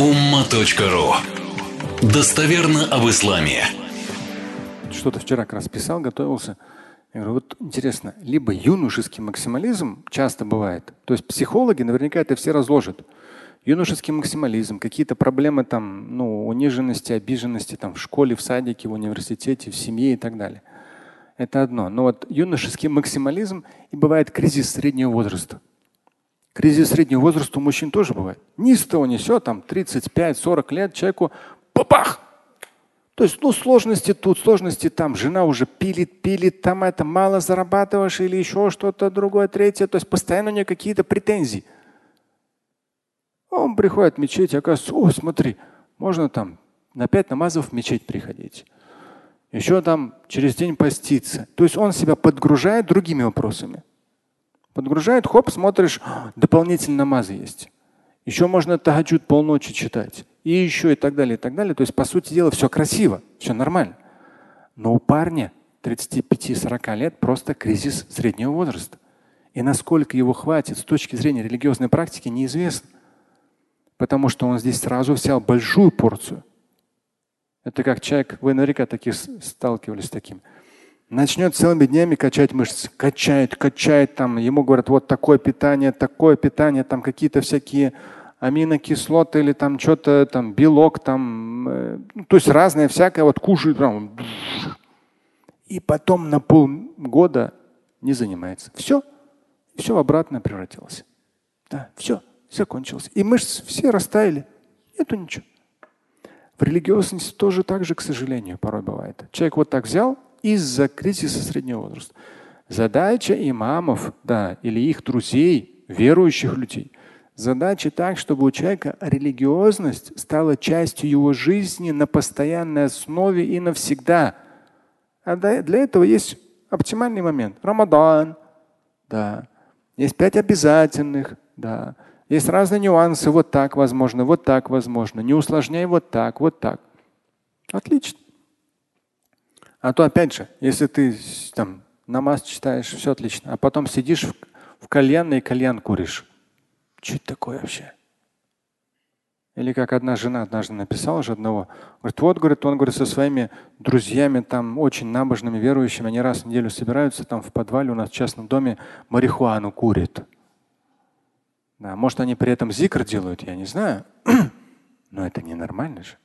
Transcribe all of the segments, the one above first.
umma.ru Достоверно об исламе. Что-то вчера как раз писал, готовился. Я говорю, вот интересно, либо юношеский максимализм часто бывает, то есть психологи наверняка это все разложат. Юношеский максимализм, какие-то проблемы там, ну, униженности, обиженности там в школе, в садике, в университете, в семье и так далее. Это одно. Но вот юношеский максимализм и бывает кризис среднего возраста. Кризис среднего возраста у мужчин тоже бывает. Ни с того ни сё, там 35-40 лет человеку бабах! То есть, ну, сложности тут, сложности там. Жена уже пилит, пилит, там это мало зарабатываешь или еще что-то другое, третье. То есть постоянно у нее какие-то претензии. Он приходит в мечеть, оказывается, о, смотри, можно там на пять намазов в мечеть приходить. Еще там через день поститься. То есть он себя подгружает другими вопросами. Подгружает, хоп, смотришь, дополнительные намазы есть. Еще можно таджуд полночи читать. И еще и так далее, и так далее. То есть, по сути дела, все красиво, все нормально. Но у парня 35-40 лет просто кризис среднего возраста. И насколько его хватит с точки зрения религиозной практики, неизвестно. Потому что он здесь сразу взял большую порцию. Это как человек, вы наверняка таких сталкивались с таким начнет целыми днями качать мышцы. Качает, качает там. Ему говорят, вот такое питание, такое питание, там какие-то всякие аминокислоты или там что-то, там белок, там, э, ну, то есть разное всякое, вот кушает. Там, и потом на полгода не занимается. Все, все обратно превратилось. Да, все, все кончилось. И мышцы все растаяли. Нету ничего. В религиозности тоже так же, к сожалению, порой бывает. Человек вот так взял, из-за кризиса среднего возраста. Задача имамов, да, или их друзей, верующих людей, задача так, чтобы у человека религиозность стала частью его жизни на постоянной основе и навсегда. А для этого есть оптимальный момент. Рамадан, да. Есть пять обязательных, да. Есть разные нюансы. Вот так возможно, вот так возможно. Не усложняй вот так, вот так. Отлично. А то опять же, если ты там намаз читаешь, все отлично, а потом сидишь в, в кальянной и кальян куришь. Что это такое вообще? Или как одна жена однажды написала же одного. Говорит, вот, говорит, он говорит, со своими друзьями, там очень набожными, верующими, они раз в неделю собираются там в подвале у нас в частном доме, марихуану курят. Да, может, они при этом зикр делают, я не знаю. Но это ненормально же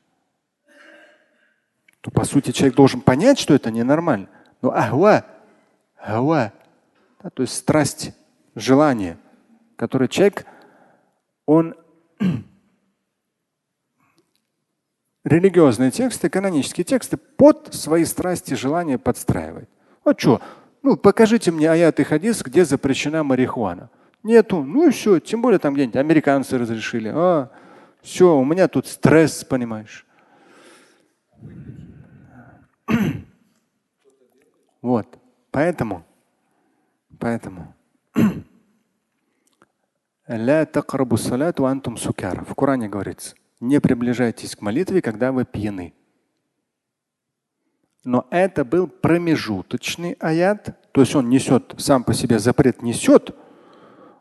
то по сути человек должен понять, что это ненормально. Но ахва, ахва, да, то есть страсть, желание, которое человек, он религиозные тексты, канонические тексты под свои страсти, желания подстраивает. Вот что? Ну, покажите мне аят и хадис, где запрещена марихуана. Нету. Ну и все. Тем более там где-нибудь американцы разрешили. А, все, у меня тут стресс, понимаешь. вот. Поэтому, поэтому в Коране говорится, не приближайтесь к молитве, когда вы пьяны. Но это был промежуточный аят, то есть он несет, сам по себе запрет несет,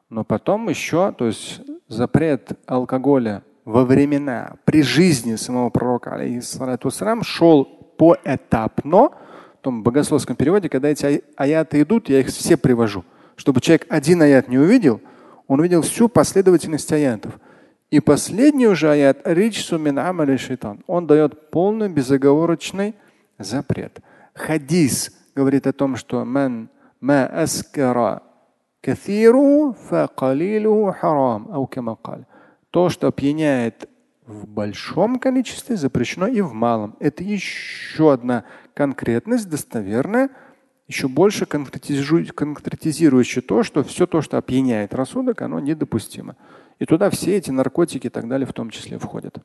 но потом еще, то есть запрет алкоголя во времена, при жизни самого пророка, алейхиссалату шел поэтапно, в том богословском переводе, когда эти аяты идут, я их все привожу. Чтобы человек один аят не увидел, он увидел всю последовательность аятов. И последний уже аят ричсу мин амали шайтан. Он дает полный безоговорочный запрет. Хадис говорит о том, что ман ма аскара каthиру фа харам, То, что опьяняет в большом количестве, запрещено и в малом. Это еще одна конкретность, достоверная, еще больше конкретизирующая то, что все то, что опьяняет рассудок, оно недопустимо. И туда все эти наркотики и так далее в том числе входят.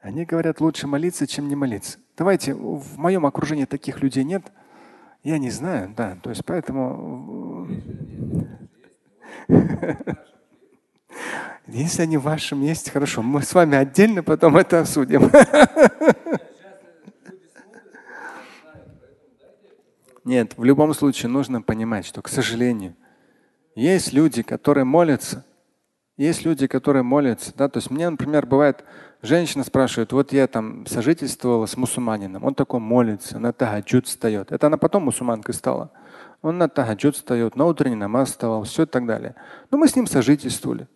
Они говорят, лучше молиться, чем не молиться. Давайте, в моем окружении таких людей нет. Я не знаю, да. То есть поэтому Если они в вашем месте, хорошо. Мы с вами отдельно потом это обсудим. Нет, в любом случае нужно понимать, что, к сожалению, есть люди, которые молятся, есть люди, которые молятся, да, то есть мне, например, бывает, женщина спрашивает, вот я там сожительствовала с мусульманином, он такой молится, на тахаджуд встает. Это она потом мусульманкой стала. Он на тахаджуд встает, на утренний намаз вставал, все и так далее. Но мы с ним сожительствовали.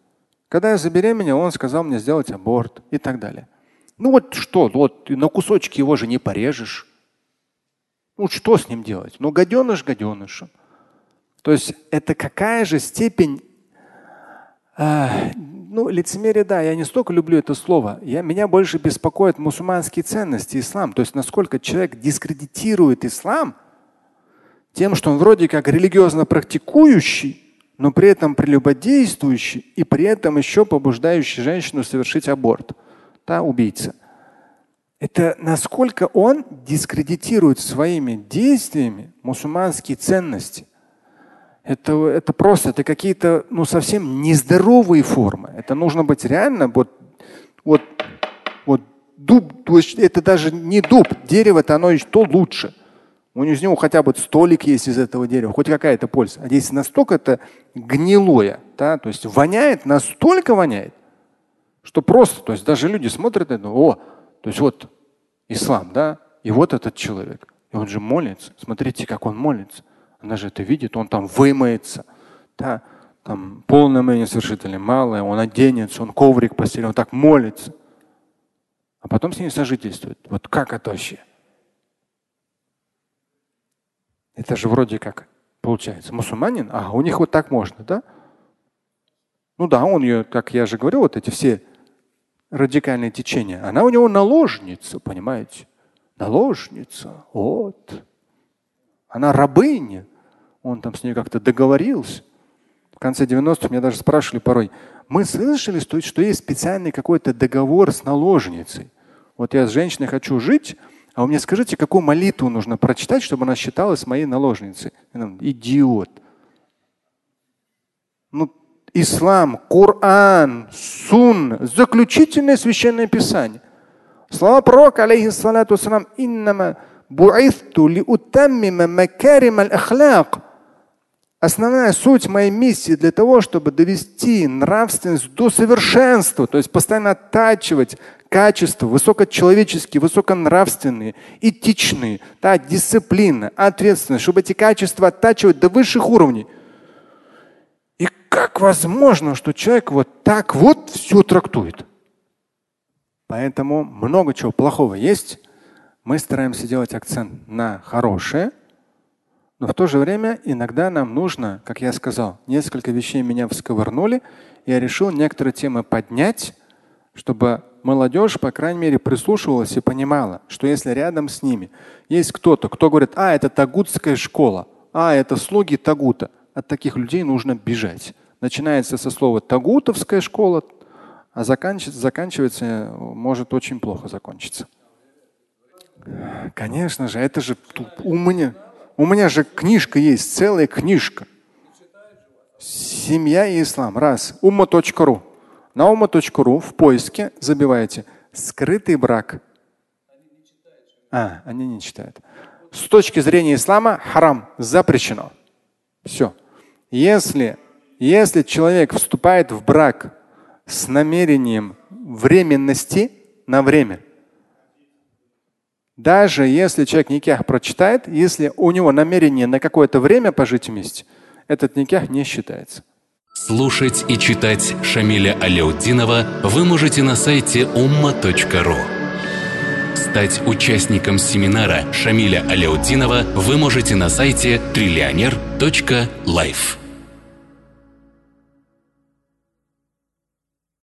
Когда я забеременел, он сказал мне сделать аборт и так далее. Ну вот что, вот на кусочки его же не порежешь. Ну что с ним делать? Ну гаденыш гаденышем. То есть это какая же степень а, ну, лицемерие, да, я не столько люблю это слово. Я, меня больше беспокоят мусульманские ценности, ислам. То есть насколько человек дискредитирует ислам тем, что он вроде как религиозно практикующий, но при этом прелюбодействующий и при этом еще побуждающий женщину совершить аборт. Да, убийца. Это насколько он дискредитирует своими действиями мусульманские ценности. Это, это просто, это какие-то ну, совсем нездоровые формы. Это нужно быть реально вот, вот, вот дуб, то есть это даже не дуб, дерево-то оно что лучше. У него хотя бы столик есть из этого дерева, хоть какая-то польза. А здесь настолько это гнилое, да, то есть воняет, настолько воняет, что просто, то есть даже люди смотрят это, о, то есть вот ислам, да, и вот этот человек, и он же молится, смотрите, как он молится. Она же это видит, он там вымоется, да, там полное мое совершит малое, он оденется, он коврик постелит, он так молится. А потом с ней сожительствует. Вот как это вообще? Это же вроде как получается мусульманин, а у них вот так можно, да? Ну да, он ее, как я же говорю, вот эти все радикальные течения, она у него наложница, понимаете? Наложница. Вот. Она рабыня. Он там с ней как-то договорился. В конце 90-х меня даже спрашивали порой, мы слышали, что есть специальный какой-то договор с наложницей. Вот я с женщиной хочу жить, а вы мне скажите, какую молитву нужно прочитать, чтобы она считалась моей наложницей? Идиот. Ну, ислам, Коран, Сун, заключительное священное писание. Слова пророка, алейхиссалату вассалам, иннама бу'ithtu ли макарим аль-ахляк. Основная суть моей миссии для того, чтобы довести нравственность до совершенства, то есть постоянно оттачивать качества высокочеловеческие, высоконравственные, этичные, да, дисциплина, ответственность, чтобы эти качества оттачивать до высших уровней. И как возможно, что человек вот так вот все трактует? Поэтому много чего плохого есть. Мы стараемся делать акцент на хорошее, но в то же время иногда нам нужно, как я сказал, несколько вещей меня всковырнули. Я решил некоторые темы поднять, чтобы молодежь, по крайней мере, прислушивалась и понимала, что если рядом с ними есть кто-то, кто говорит, а, это тагутская школа, а, это слуги тагута, от таких людей нужно бежать. Начинается со слова тагутовская школа, а заканчивается, заканчивается может очень плохо закончиться. Конечно же, это же у меня. У меня же книжка есть, целая книжка. Семья и ислам. Раз. Умма.ру. На умма.ру в поиске забиваете скрытый брак. А, они не читают. С точки зрения ислама харам запрещено. Все. Если, если человек вступает в брак с намерением временности на время, даже если человек никях прочитает, если у него намерение на какое-то время пожить вместе, этот никях не считается. Слушать и читать Шамиля Аляутдинова вы можете на сайте umma.ru. Стать участником семинара Шамиля Аляутдинова вы можете на сайте триллионер.life.